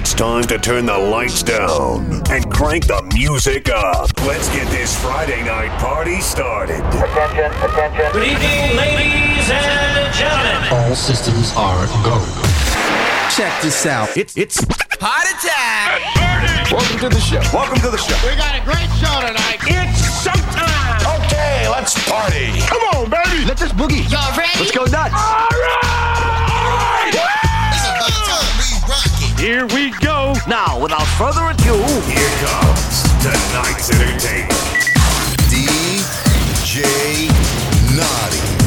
It's time to turn the lights down and crank the music up. Let's get this Friday night party started. Attention, attention. Good evening, ladies and gentlemen. All systems are go. Check this out. It's it's Heart attack. welcome to the show. Welcome to the show. We got a great show tonight. It's showtime. Okay, let's party. Come on, baby. Let this boogie. Y'all ready? Let's go nuts. It's about Here we go. Now, without further ado, Here comes tonight's entertainment. DJ Naughty.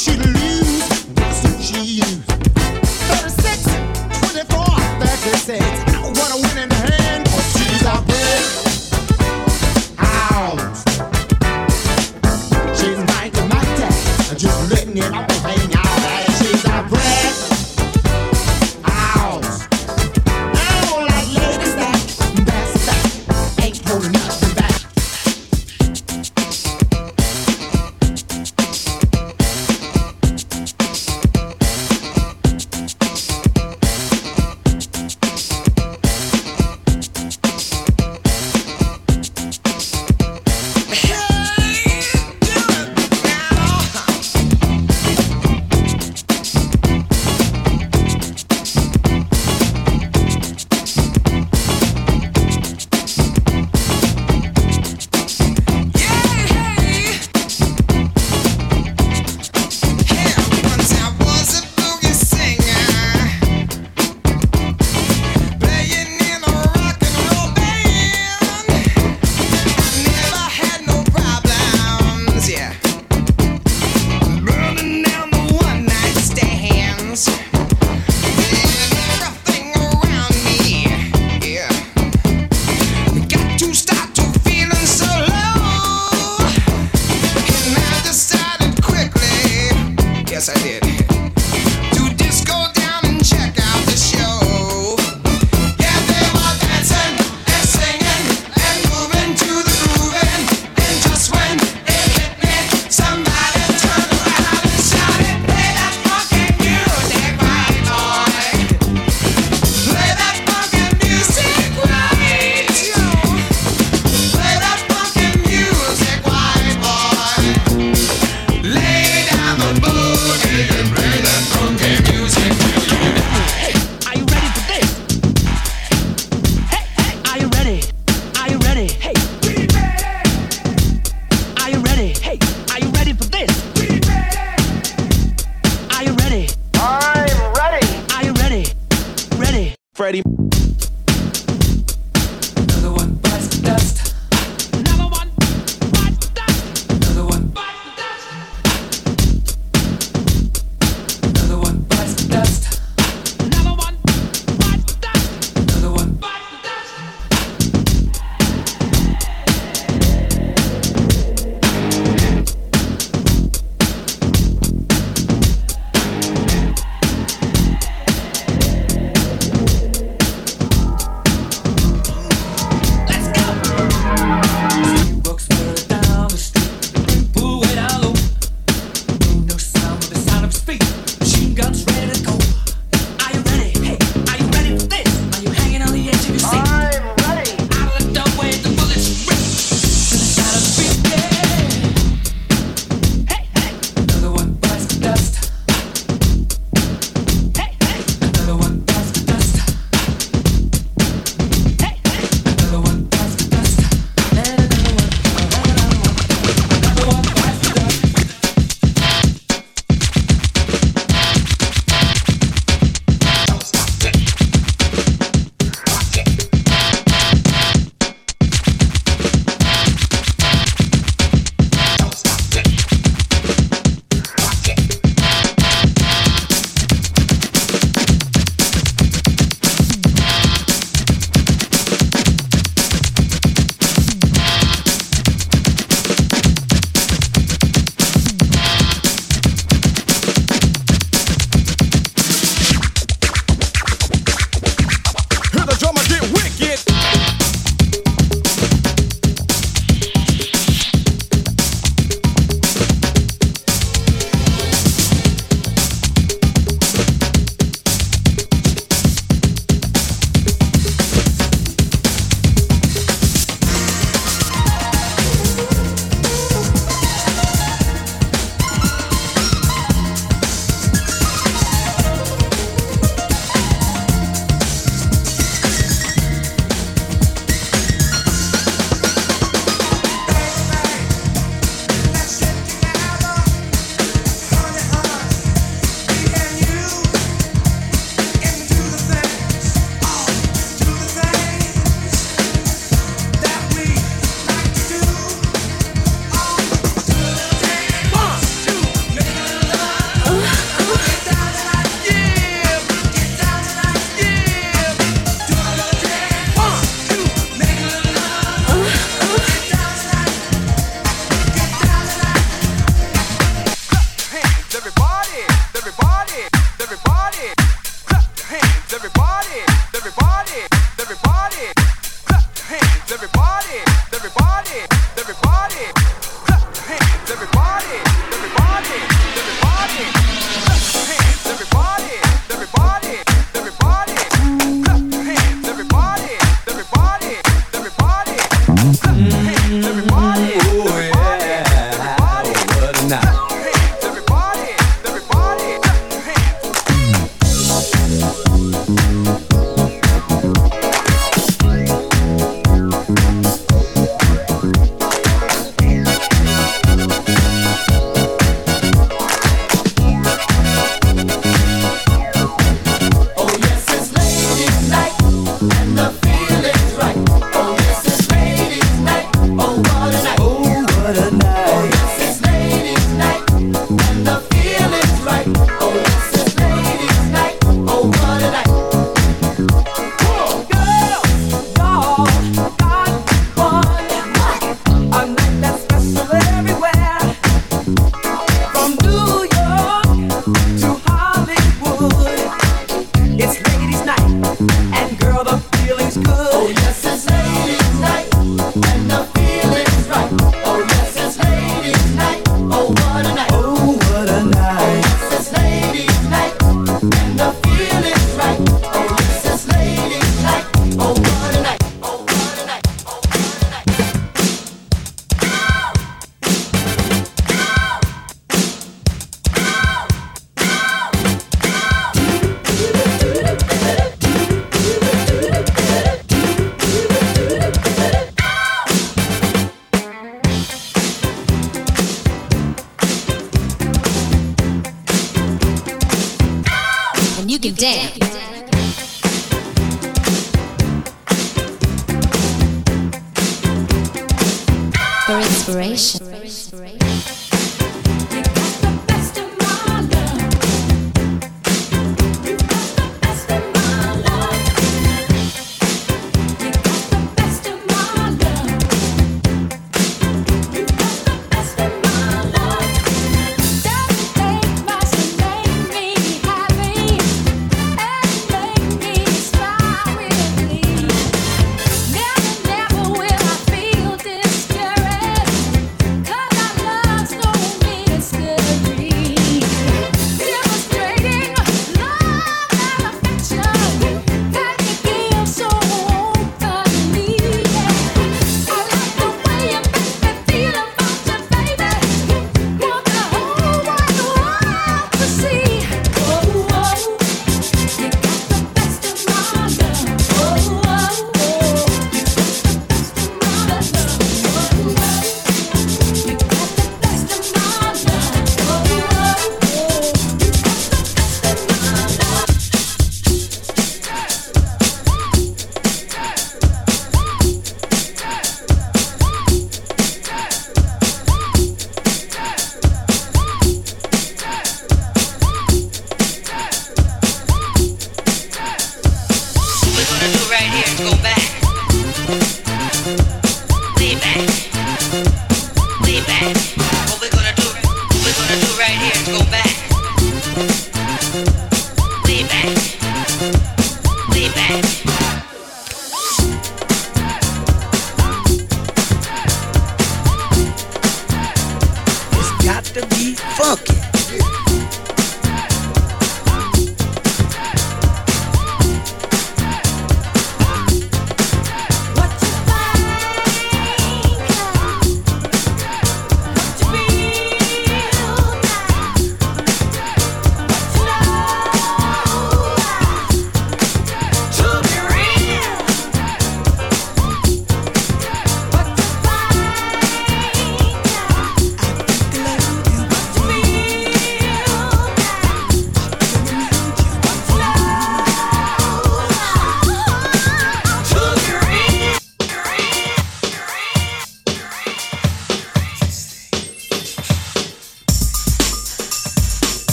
she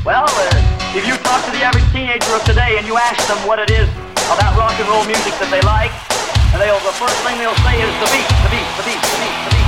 Well, uh, if you talk to the average teenager of today and you ask them what it is about rock and roll music that they like, and they'll, the first thing they'll say is the beat, the beat, the beat, the beat, the beat.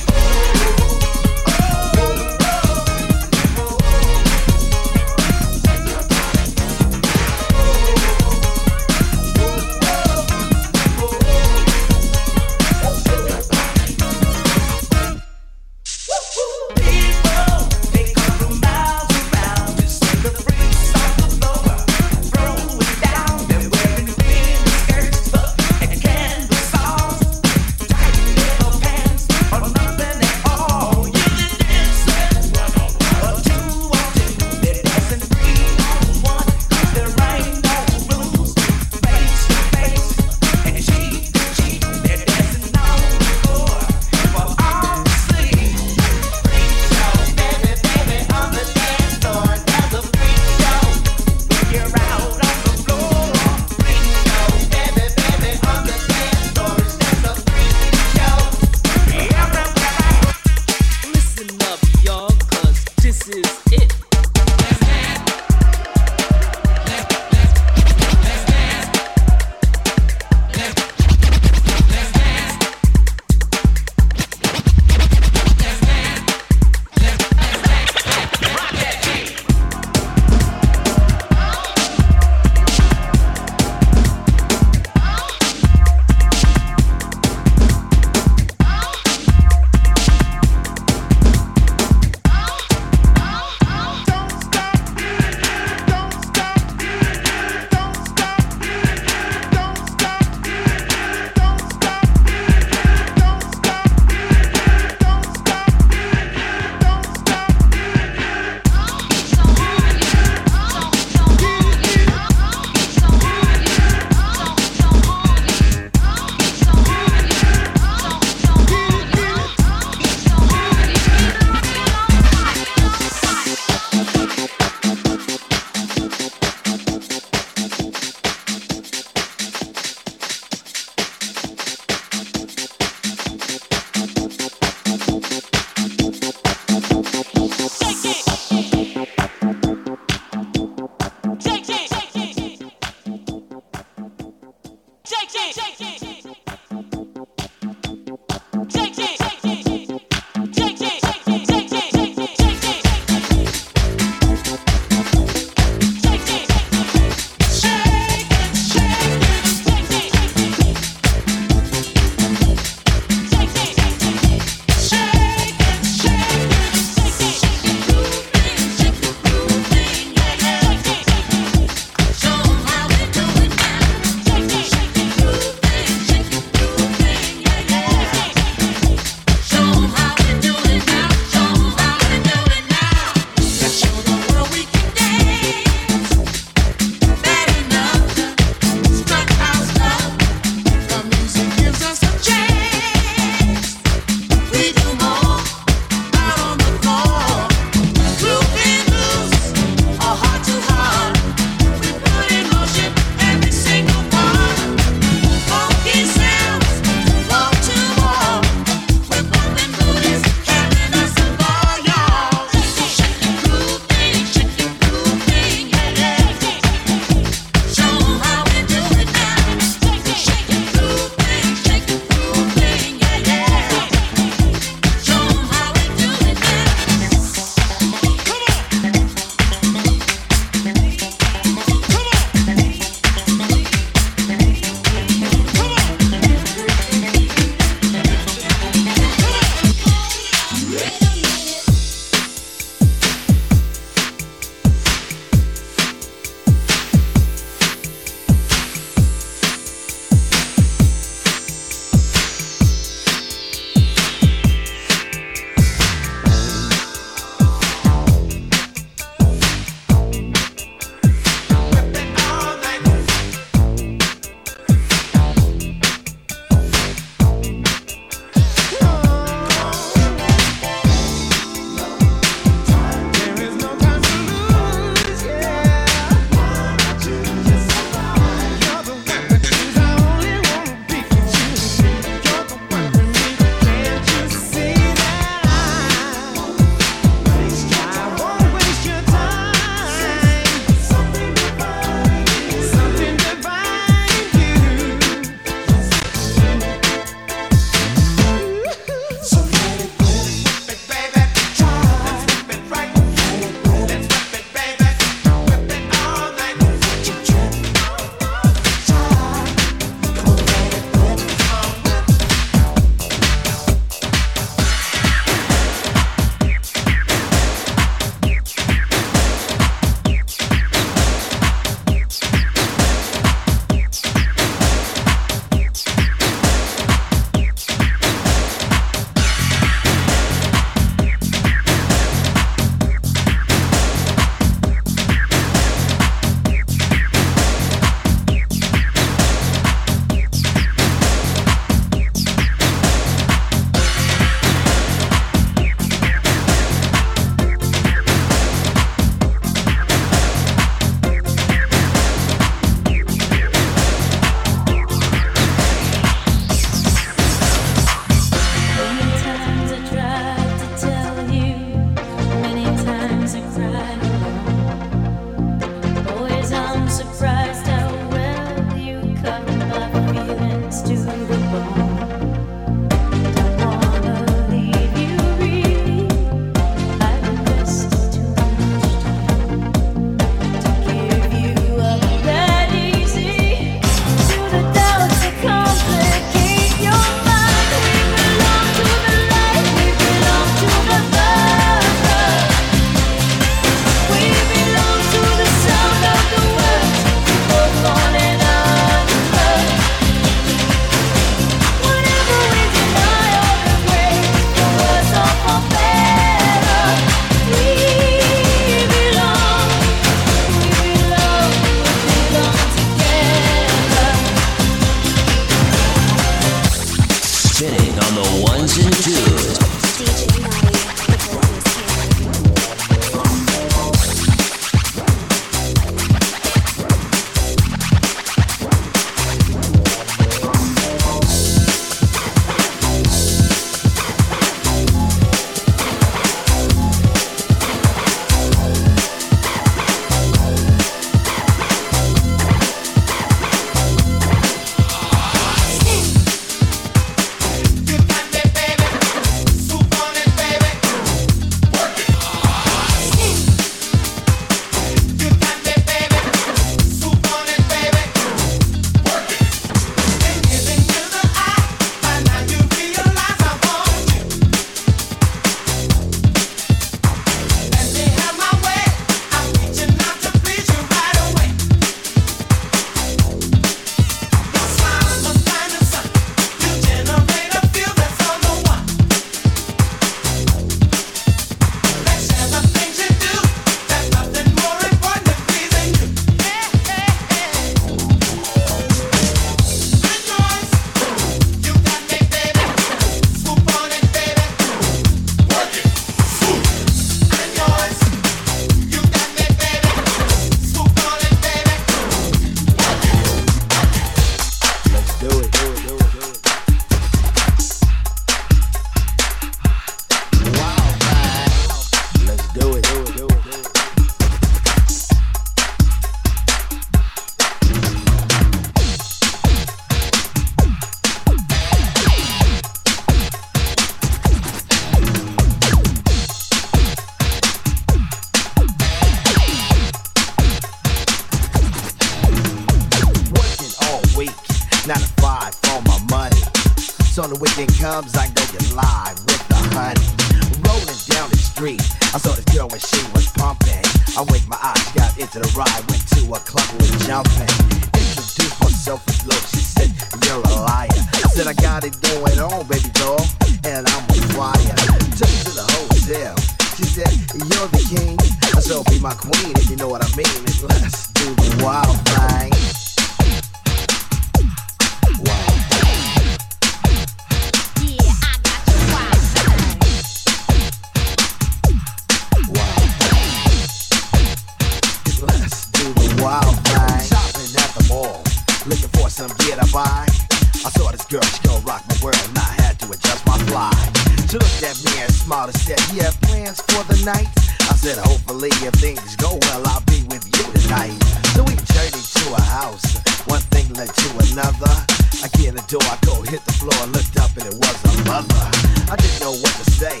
I didn't know what to say.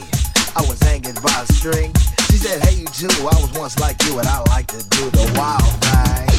I was hanging by a string. She said, Hey, you too. I was once like you, and I like to do the wild thing.